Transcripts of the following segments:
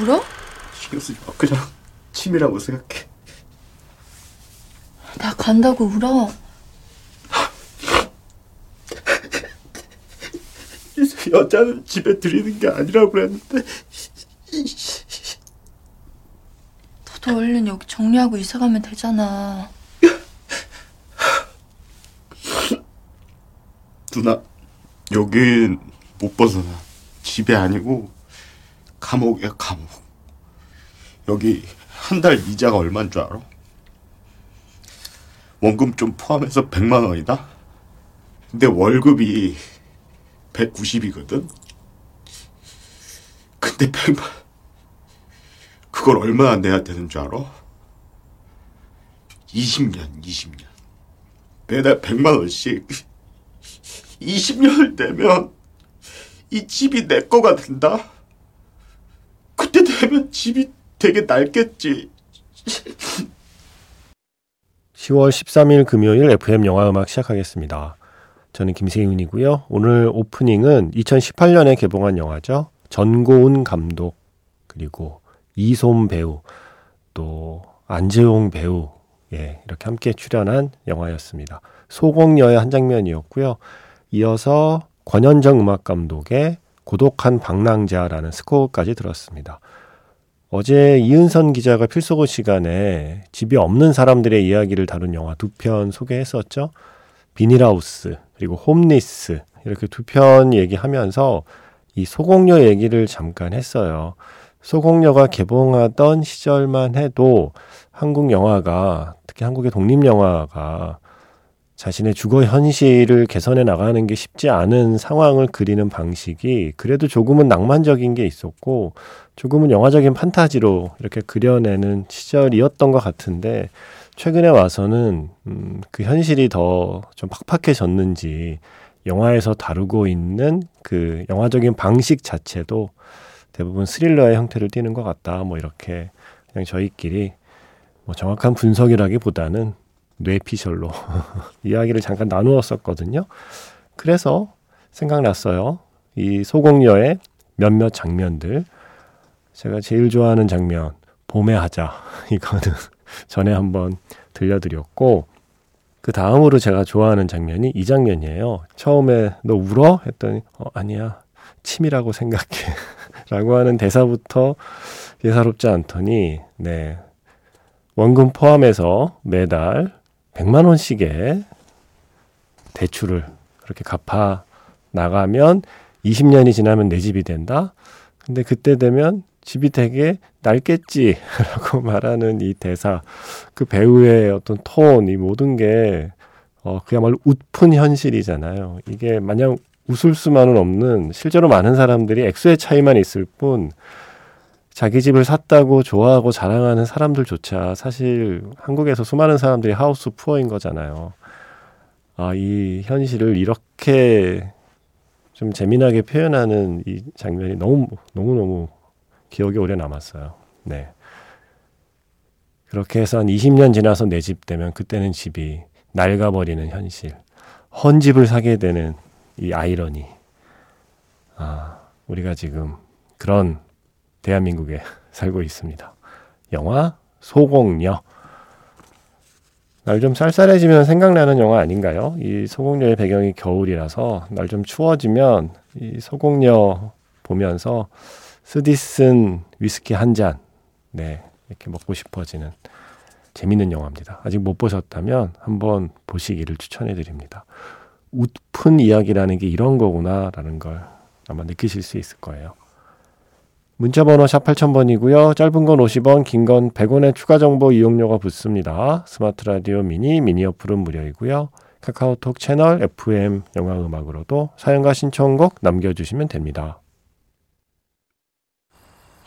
울어? 신경 쓰지 마. 그냥 침이라고 생각해. 나 간다고 울어. 여자는 집에 들이는 게 아니라고 그랬는데 너도 얼른 여기 정리하고 이사 가면 되잖아. 누나 여긴 못 벗어나. 집이 아니고 감옥이야 감옥. 여기 한 달 이자가 얼마인 줄 알아? 원금 좀 포함해서 100만 원이다? 근데 월급이 190이거든? 근데 100만 그걸 얼마나 내야 되는 줄 알아? 20년, 20년. 매달 100만 원씩 20년을 내면 이 집이 내 거가 된다? 되면 집이 되게 낡겠지. 10월 13일 금요일 FM 영화 음악 시작하겠습니다. 저는 김세윤이고요. 오늘 오프닝은 2018년에 개봉한 영화죠. 전고은 감독 그리고 이솜 배우 또 안재홍 배우 예, 이렇게 함께 출연한 영화였습니다. 소공녀의 한 장면이었고요. 이어서 권현정 음악 감독의 고독한 방랑자라는 스코어까지 들었습니다. 어제 이은선 기자가 필소고 시간에 집이 없는 사람들의 이야기를 다룬 영화 두 편 소개했었죠. 비닐하우스 그리고 홈리스 이렇게 두 편 얘기하면서 이 소공녀 얘기를 잠깐 했어요. 소공녀가 개봉하던 시절만 해도 한국 영화가 특히 한국의 독립 영화가 자신의 주거 현실을 개선해 나가는 게 쉽지 않은 상황을 그리는 방식이 그래도 조금은 낭만적인 게 있었고 조금은 영화적인 판타지로 이렇게 그려내는 시절이었던 것 같은데 최근에 와서는 음, 그 현실이 더 좀 팍팍해졌는지 영화에서 다루고 있는 그 영화적인 방식 자체도 대부분 스릴러의 형태를 띠는 것 같다. 뭐 이렇게 그냥 저희끼리 뭐 정확한 분석이라기보다는 뇌피셜로 이야기를 잠깐 나누었었거든요. 그래서 생각났어요. 이 소공녀의 몇몇 장면들. 제가 제일 좋아하는 장면, 봄에 하자. 이거는 전에 한번 들려드렸고, 그 다음으로 제가 좋아하는 장면이 이 장면이에요. 처음에 너 울어? 했더니, 어, 아니야. 침이라고 생각해. 라고 하는 대사부터 예사롭지 않더니, 네. 원금 포함해서 매달 100만 원씩의 대출을 그렇게 갚아 나가면 20년이 지나면 내 집이 된다. 근데 그때 되면 집이 되게 낡겠지라고 말하는 이 대사, 그 배우의 어떤 톤, 이 모든 게 어, 그야말로 웃픈 현실이잖아요. 이게 마냥 웃을 수만은 없는 실제로 많은 사람들이 액수의 차이만 있을 뿐 자기 집을 샀다고 좋아하고 자랑하는 사람들조차 사실 한국에서 수많은 사람들이 하우스 푸어인 거잖아요. 아, 이 현실을 이렇게 좀 재미나게 표현하는 이 장면이 너무, 너무 너무 기억에 오래 남았어요. 네. 그렇게 해서 한 20년 지나서 내 집 되면 그때는 집이 낡아버리는 현실. 헌 집을 사게 되는 이 아이러니. 아, 우리가 지금 그런 대한민국에 살고 있습니다. 영화 소공녀. 날 좀 쌀쌀해지면 생각나는 영화 아닌가요? 이 소공녀의 배경이 겨울이라서 날 좀 추워지면 이 소공녀 보면서 스디슨 위스키 한 잔, 네, 이렇게 먹고 싶어지는 재밌는 영화입니다. 아직 못 보셨다면 한번 보시기를 추천해 드립니다. 웃픈 이야기라는 게 이런 거구나라는 걸 아마 느끼실 수 있을 거예요. 문자 번호 샵 8000번이고요. 짧은 건 50원, 긴 건 100원의 추가 정보 이용료가 붙습니다. 스마트 라디오 미니, 미니 어플은 무료이고요. 카카오톡 채널 FM 영화 음악으로도 사연과 신청곡 남겨 주시면 됩니다.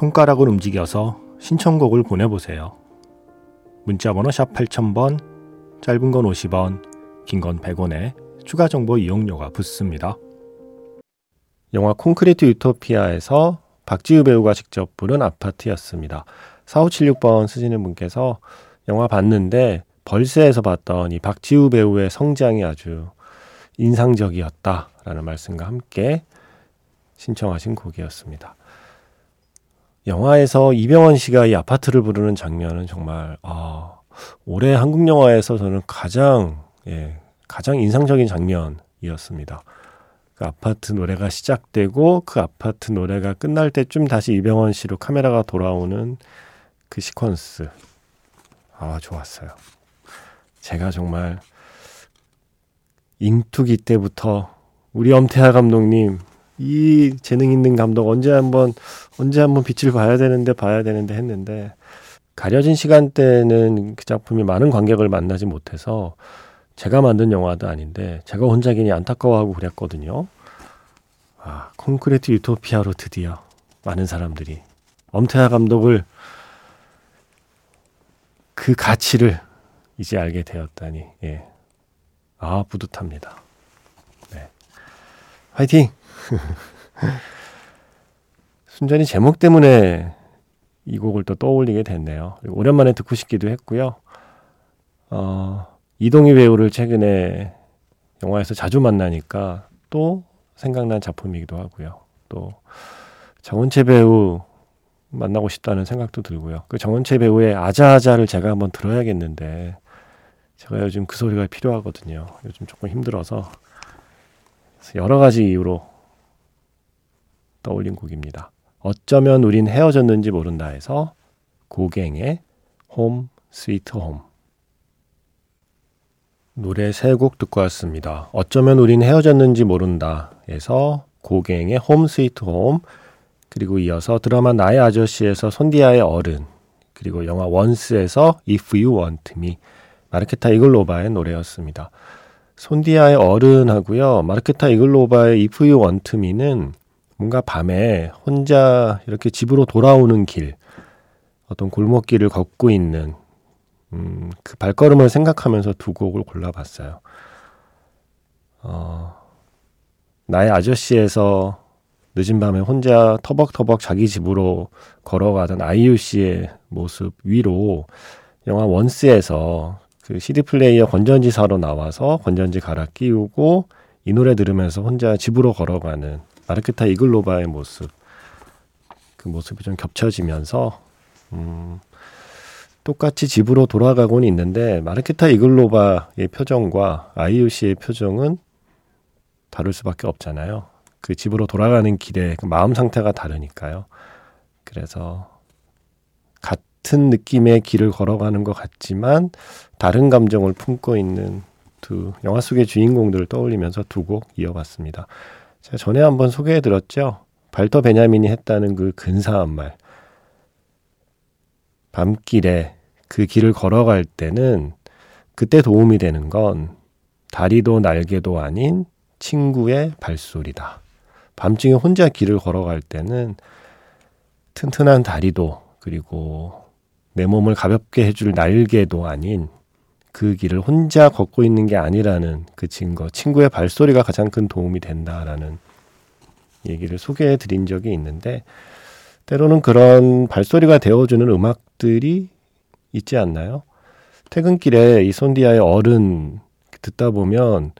손가락을 움직여서 신청곡을 보내보세요. 문자번호 샵 8000번, 짧은 건 50원, 긴 건 100원에 추가 정보 이용료가 붙습니다. 영화 콘크리트 유토피아에서 박지우 배우가 직접 부른 아파트였습니다. 4576번 쓰시는 분께서 영화 봤는데 벌새에서 봤던 이 박지우 배우의 성장이 아주 인상적이었다라는 말씀과 함께 신청하신 곡이었습니다. 영화에서 이병헌 씨가 이 아파트를 부르는 장면은 정말 아, 올해 한국 영화에서 저는 가장 예, 가장 인상적인 장면이었습니다. 그 아파트 노래가 시작되고 그 아파트 노래가 끝날 때쯤 다시 이병헌 씨로 카메라가 돌아오는 그 시퀀스 아 좋았어요. 제가 정말 잉투기 때부터 우리 엄태하 감독님 이 재능 있는 감독 언제 한번 언제 한번 빛을 봐야 되는데 봐야 되는데 했는데 가려진 시간대는 그 작품이 많은 관객을 만나지 못해서 제가 만든 영화도 아닌데 제가 혼자 괜히 안타까워하고 그랬거든요. 아, 콘크리트 유토피아로 드디어 많은 사람들이 엄태하 감독을 그 가치를 이제 알게 되었다니, 예. 아, 뿌듯합니다. 네. 화이팅! 순전히 제목 때문에 이 곡을 또 떠올리게 됐네요. 오랜만에 듣고 싶기도 했고요. 어, 이동희 배우를 최근에 영화에서 자주 만나니까 또 생각난 작품이기도 하고요. 또 정은채 배우 만나고 싶다는 생각도 들고요. 그 정은채 배우의 아자아자를 제가 한번 들어야겠는데 제가 요즘 그 소리가 필요하거든요. 요즘 조금 힘들어서 여러 가지 이유로 떠올린 곡입니다. 어쩌면 우린 헤어졌는지 모른다에서 고갱의 홈 스위트 홈 노래 세 곡 듣고 왔습니다. 어쩌면 우린 헤어졌는지 모른다 에서 고갱의 홈 스위트 홈 그리고 이어서 드라마 나의 아저씨에서 손디아의 어른 그리고 영화 원스에서 If You Want Me 마르케타 이글로바의 노래였습니다. 손디아의 어른하고요. 마르케타 이글로바의 If You Want Me는 뭔가 밤에 혼자 이렇게 집으로 돌아오는 길, 어떤 골목길을 걷고 있는 음, 그 발걸음을 생각하면서 두 곡을 골라봤어요. 어, 나의 아저씨에서 늦은 밤에 혼자 터벅터벅 자기 집으로 걸어가던 아이유 씨의 모습 위로 영화 원스에서 그 CD 플레이어 건전지 사러 나와서 건전지 갈아 끼우고 이 노래 들으면서 혼자 집으로 걸어가는 마르케타 이글로바의 모습 그 모습이 좀 겹쳐지면서 음, 똑같이 집으로 돌아가고는 있는데 마르케타 이글로바의 표정과 아이유 씨의 표정은 다를 수밖에 없잖아요. 그 집으로 돌아가는 길에 그 마음 상태가 다르니까요. 그래서 같은 느낌의 길을 걸어가는 것 같지만 다른 감정을 품고 있는 두 영화 속의 주인공들을 떠올리면서 두 곡 이어봤습니다. 제가 전에 한번 소개해 드렸죠. 발터 베냐민이 했다는 그 근사한 말. 밤길에 그 길을 걸어갈 때는 그때 도움이 되는 건 다리도 날개도 아닌 친구의 발소리다. 밤중에 혼자 길을 걸어갈 때는 튼튼한 다리도 그리고 내 몸을 가볍게 해줄 날개도 아닌 그 길을 혼자 걷고 있는 게 아니라는 그 증거, 친구의 발소리가 가장 큰 도움이 된다라는 얘기를 소개해 드린 적이 있는데, 때로는 그런 발소리가 되어주는 음악들이 있지 않나요? 퇴근길에 이 손디아의 어른 듣다 보면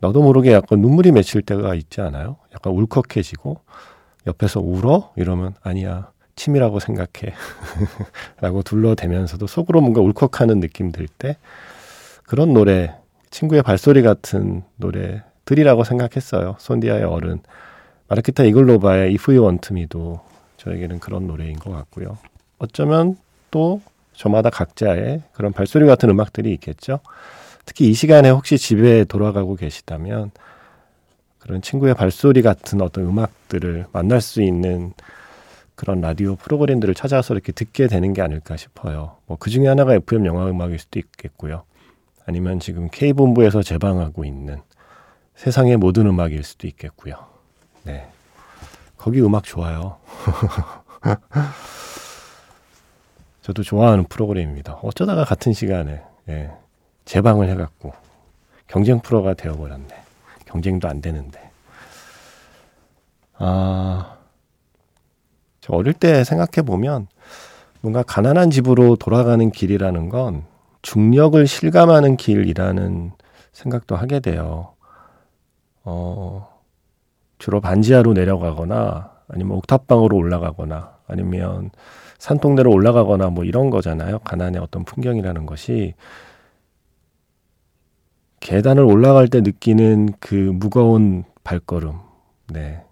나도 모르게 약간 눈물이 맺힐 때가 있지 않아요? 약간 울컥해지고 옆에서 울어? 이러면 아니야. 침이라고 생각해. 라고 둘러대면서도 속으로 뭔가 울컥하는 느낌 들 때 그런 노래, 친구의 발소리 같은 노래들이라고 생각했어요. 손디아의 어른. 마르키타 이글로바의 If You Want Me도 저에게는 그런 노래인 것 같고요. 어쩌면 또 저마다 각자의 그런 발소리 같은 음악들이 있겠죠. 특히 이 시간에 혹시 집에 돌아가고 계시다면 그런 친구의 발소리 같은 어떤 음악들을 만날 수 있는 그런 라디오 프로그램들을 찾아서 이렇게 듣게 되는 게 아닐까 싶어요. 뭐 그 중에 하나가 FM 영화 음악일 수도 있겠고요. 아니면 지금 K본부에서 제방하고 있는 세상의 모든 음악일 수도 있겠고요. 네. 거기 음악 좋아요. 저도 좋아하는 프로그램입니다. 어쩌다가 같은 시간에 예, 재방을 해갖고 경쟁 프로가 되어버렸네. 경쟁도 안 되는데. 아, 저 어릴 때 생각해 보면 뭔가 가난한 집으로 돌아가는 길이라는 건 중력을 실감하는 길이라는 생각도 하게 돼요. 어, 주로 반지하로 내려가거나 아니면 옥탑방으로 올라가거나 아니면 산동네로 올라가거나 뭐 이런 거잖아요. 가난의 어떤 풍경이라는 것이 계단을 올라갈 때 느끼는 그 무거운 발걸음. 네.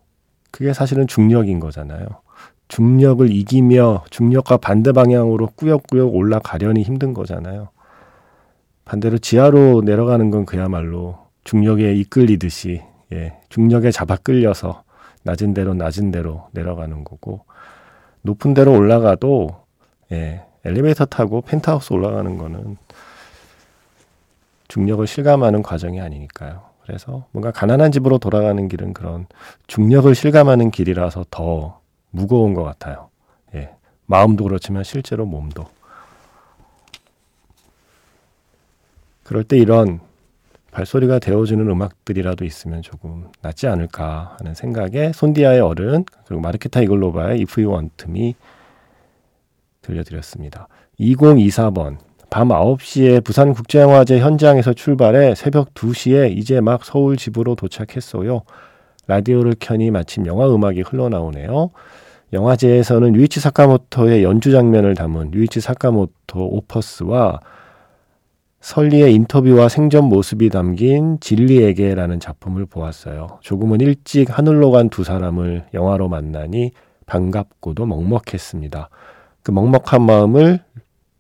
그게 사실은 중력인 거잖아요. 중력을 이기며 중력과 반대 방향으로 꾸역꾸역 올라가려니 힘든 거잖아요. 반대로 지하로 내려가는 건 그야말로 중력에 이끌리듯이 예, 중력에 잡아 끌려서 낮은 대로 낮은 대로 내려가는 거고 높은 데로 올라가도 예, 엘리베이터 타고 펜트하우스 올라가는 거는 중력을 실감하는 과정이 아니니까요. 그래서 뭔가 가난한 집으로 돌아가는 길은 그런 중력을 실감하는 길이라서 더 무거운 것 같아요. 예. 마음도 그렇지만 실제로 몸도. 그럴 때 이런 발소리가 되어주는 음악들이라도 있으면 조금 낫지 않을까 하는 생각에 손디아의 어른 그리고 마르케타 이글로바의 If You Want Me 들려드렸습니다. 2024번 밤 9시에 부산국제영화제 현장에서 출발해 새벽 2시에 이제 막 서울 집으로 도착했어요. 라디오를 켜니 마침 영화 음악이 흘러나오네요. 영화제에서는 류이치 사카모토의 연주 장면을 담은 류이치 사카모토 Opus와 설리의 인터뷰와 생전 모습이 담긴 진리에게라는 작품을 보았어요. 조금은 일찍 하늘로 간 두 사람을 영화로 만나니 반갑고도 먹먹했습니다. 그 먹먹한 마음을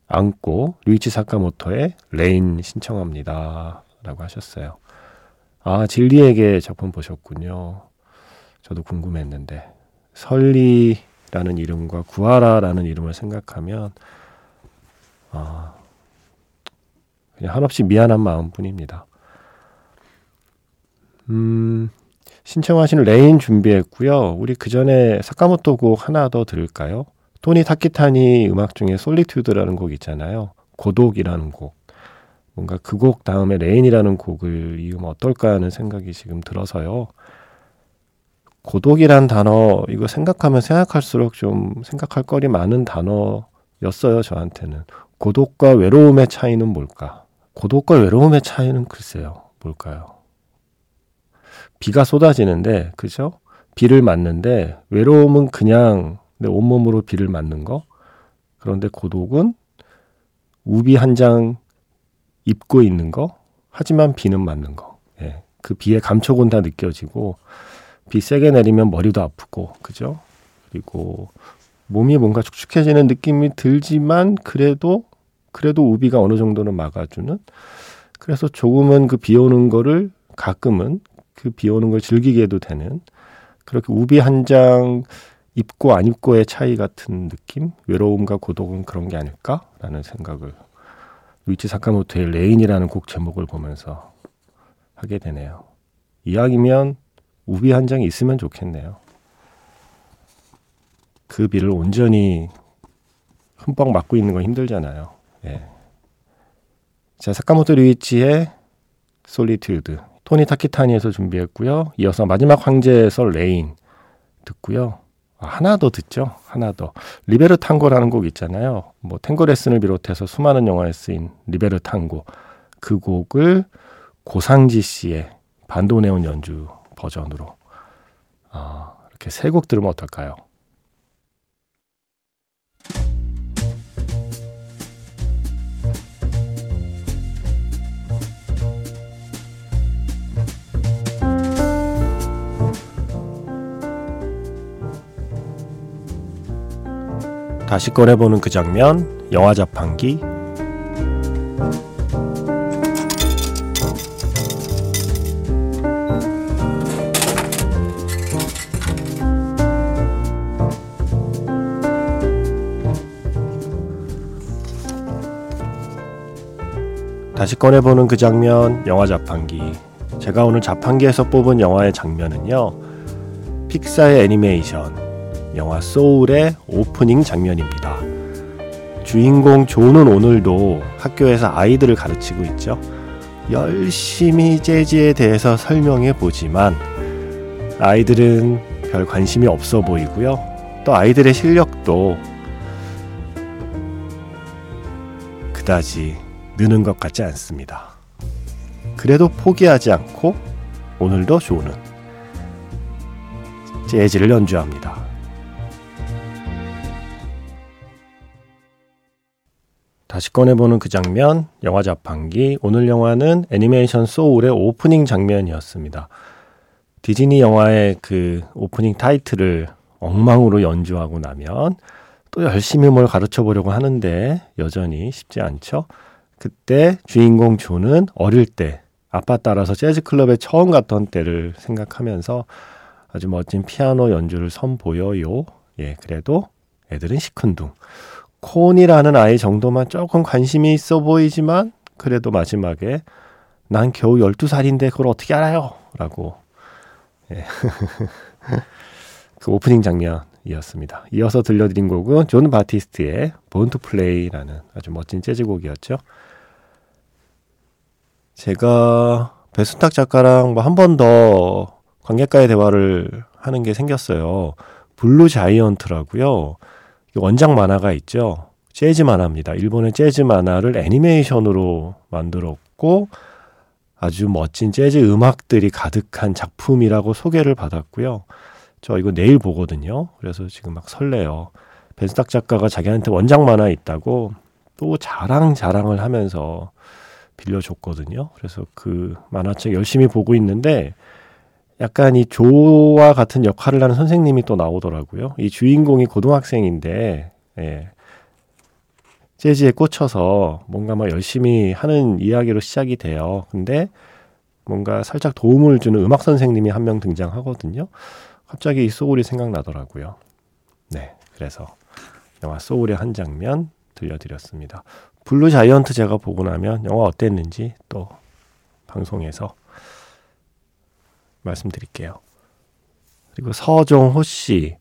안고 류이치 사카모토의 Rain 신청합니다. 라고 하셨어요. 아, 진리에게 작품 보셨군요. 저도 궁금했는데. 설리라는 이름과 구하라라는 이름을 생각하면, 아, 그냥 한없이 미안한 마음 뿐입니다. 음, 신청하신 Rain 준비했고요. 우리 그 전에 사카모토 곡 하나 더 들을까요? 토니 타키타니 음악 중에 Solitude라는 곡 있잖아요. 고독이라는 곡. 뭔가 그 곡 다음에 Rain이라는 곡을 이으면 어떨까 하는 생각이 지금 들어서요. 고독이란 단어, 이거 생각하면 생각할수록 좀 생각할 거리 많은 단어였어요, 저한테는. 고독과 외로움의 차이는 뭘까? 고독과 외로움의 차이는 글쎄요, 뭘까요? 비가 쏟아지는데, 그죠? 비를 맞는데, 외로움은 그냥 내 온몸으로 비를 맞는 거. 그런데 고독은 우비 한 장 입고 있는 거. 하지만 비는 맞는 거. 예. 그 비의 감촉은 다 느껴지고 비 세게 내리면 머리도 아프고 그죠? 그리고 몸이 뭔가 축축해지는 느낌이 들지만 그래도 그래도 우비가 어느 정도는 막아주는 그래서 조금은 그 비 오는 거를 가끔은 그 비 오는 걸 즐기게도 되는 그렇게 우비 한 장 입고 안 입고의 차이 같은 느낌? 외로움과 고독은 그런 게 아닐까라는 생각을 류이치 사카모토의 Rain이라는 곡 제목을 보면서 하게 되네요. 이왕이면 우비 한 장이 있으면 좋겠네요. 그 비를 온전히 흠뻑 맞고 있는 건 힘들잖아요. 예. 자, 사카모토 류이치의 Solitude, 토니 타키타니에서 준비했고요. 이어서 마지막 황제에서 Rain 듣고요. 하나 더 듣죠. 하나 더. 리베르 탕고라는 곡 있잖아요. 뭐 탱고 레슨을 비롯해서 수많은 영화에 쓰인 리베르 탕고. 그 곡을 고상지 씨의 반도네온 연주 버전으로 아, 이렇게 세 곡 들으면 어떨까요? 다시 꺼내보는 그 장면, 영화 자판기. 다시 꺼내보는 그 장면, 영화 자판기. 제가 오늘 자판기에서 뽑은 영화의 장면은요, 픽사의 애니메이션, 영화 소울의 오프닝 장면입니다. 주인공 조는 오늘도 학교에서 아이들을 가르치고 있죠. 열심히 재즈에 대해서 설명해 보지만 아이들은 별 관심이 없어 보이고요. 또 아이들의 실력도 그다지 느는 것 같지 않습니다. 그래도 포기하지 않고 오늘도 조는 재즈를 연주합니다. 다시 꺼내보는 그 장면, 영화 자판기. 오늘 영화는 애니메이션 소울의 오프닝 장면이었습니다. 디즈니 영화의 그 오프닝 타이틀을 엉망으로 연주하고 나면 또 열심히 뭘 가르쳐 보려고 하는데 여전히 쉽지 않죠. 그때 주인공 조는 어릴 때 아빠 따라서 재즈 클럽에 처음 갔던 때를 생각하면서 아주 멋진 피아노 연주를 선보여요. 예, 그래도 애들은 시큰둥. 코니라는 아이 정도만 조금 관심이 있어 보이지만 그래도 마지막에 난 겨우 12살인데 그걸 어떻게 알아요? 라고 예. 그 오프닝 장면이었습니다. 이어서 들려드린 곡은 존 바티스트의 to Play라는 아주 멋진 재즈곡이었죠. 제가 배순탁 작가랑 뭐 한 번 더 관객과의 대화를 하는 게 생겼어요. 블루 자이언트라고요. 원작 만화가 있죠. 재즈 만화입니다. 일본의 재즈 만화를 애니메이션으로 만들었고 아주 멋진 재즈 음악들이 가득한 작품이라고 소개를 받았고요. 저 이거 내일 보거든요. 그래서 지금 막 설레요. 배순탁 작가가 자기한테 원작 만화 있다고 또 자랑 자랑을 하면서 빌려줬거든요. 그래서 그 만화책 열심히 보고 있는데 약간 이 조와 같은 역할을 하는 선생님이 또 나오더라고요. 이 주인공이 고등학생인데, 예. 재즈에 꽂혀서 뭔가 막 열심히 하는 이야기로 시작이 돼요. 근데 뭔가 살짝 도움을 주는 음악 선생님이 한 명 등장하거든요. 갑자기 이 소울이 생각나더라고요. 네. 그래서 영화 소울의 한 장면 들려드렸습니다. 블루 자이언트 제가 보고 나면 영화 어땠는지 또 방송에서 말씀드릴게요. 그리고 서종호 씨.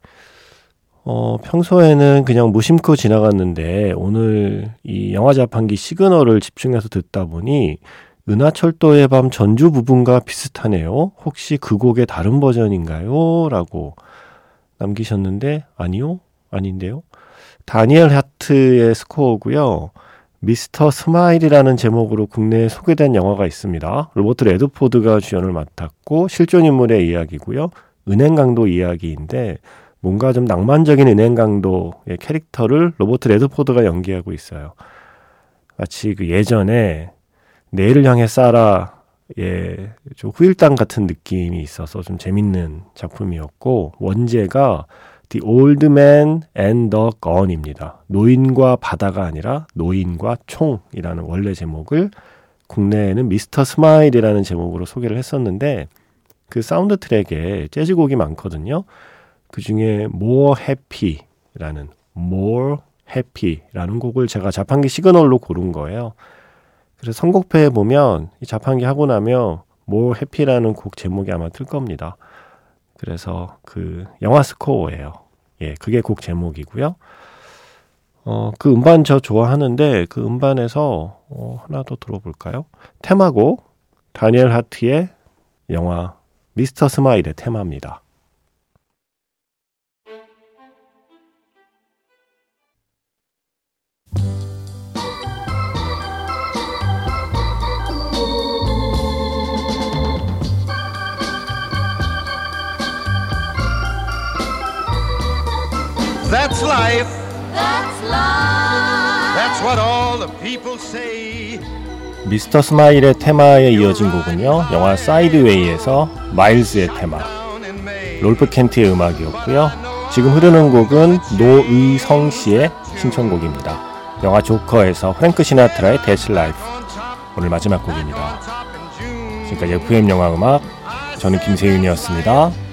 어, 평소에는 그냥 무심코 지나갔는데 오늘 이 영화 자판기 시그널을 집중해서 듣다 보니 은하철도의 밤 전주 부분과 비슷하네요. 혹시 그 곡의 다른 버전인가요? 라고 남기셨는데 아니요? 아닌데요. 다니엘 하트의 스코어고요. 미스터 스마일이라는 제목으로 국내에 소개된 영화가 있습니다. 로버트 레드포드가 주연을 맡았고 실존 인물의 이야기고요. 은행 강도 이야기인데 뭔가 좀 낭만적인 은행 강도의 캐릭터를 로버트 레드포드가 연기하고 있어요. 마치 그 예전에 내일을 향해 쏴라 예, 좀 후일담 같은 느낌이 있어서 좀 재밌는 작품이었고 원제가 The Old Man and the Gun입니다. 노인과 바다가 아니라 노인과 총이라는 원래 제목을 국내에는 미스터 스마일이라는 제목으로 소개를 했었는데 그 사운드 트랙에 재즈곡이 많거든요. 그 중에 More Happy라는 More Happy라는 곡을 제가 자판기 시그널로 고른 거예요. 그래서 선곡표에 보면 이 자판기 하고 나면 More Happy라는 곡 제목이 아마 뜰 겁니다. 그래서 그 영화 스코어예요. 예, 그게 곡 제목이고요. 어, 그 음반 저 좋아하는데 그 음반에서 어, 하나 더 들어볼까요? 테마곡 다니엘 하트의 영화 미스터 스마일의 테마입니다. That's life. That's life. That's what all the people say. 미스터 스마일의 테마에 이어진 곡은요. 영화 사이드웨이에서 마일즈의 테마. 롤프 켄트의 음악이었고요. 지금 흐르는 곡은 노의성 씨의 신청곡입니다. 영화 조커에서 프랭크 시나트라의 That's Life 오늘 마지막 곡입니다. 지금까지 FM 영화 음악 저는 김세윤이었습니다.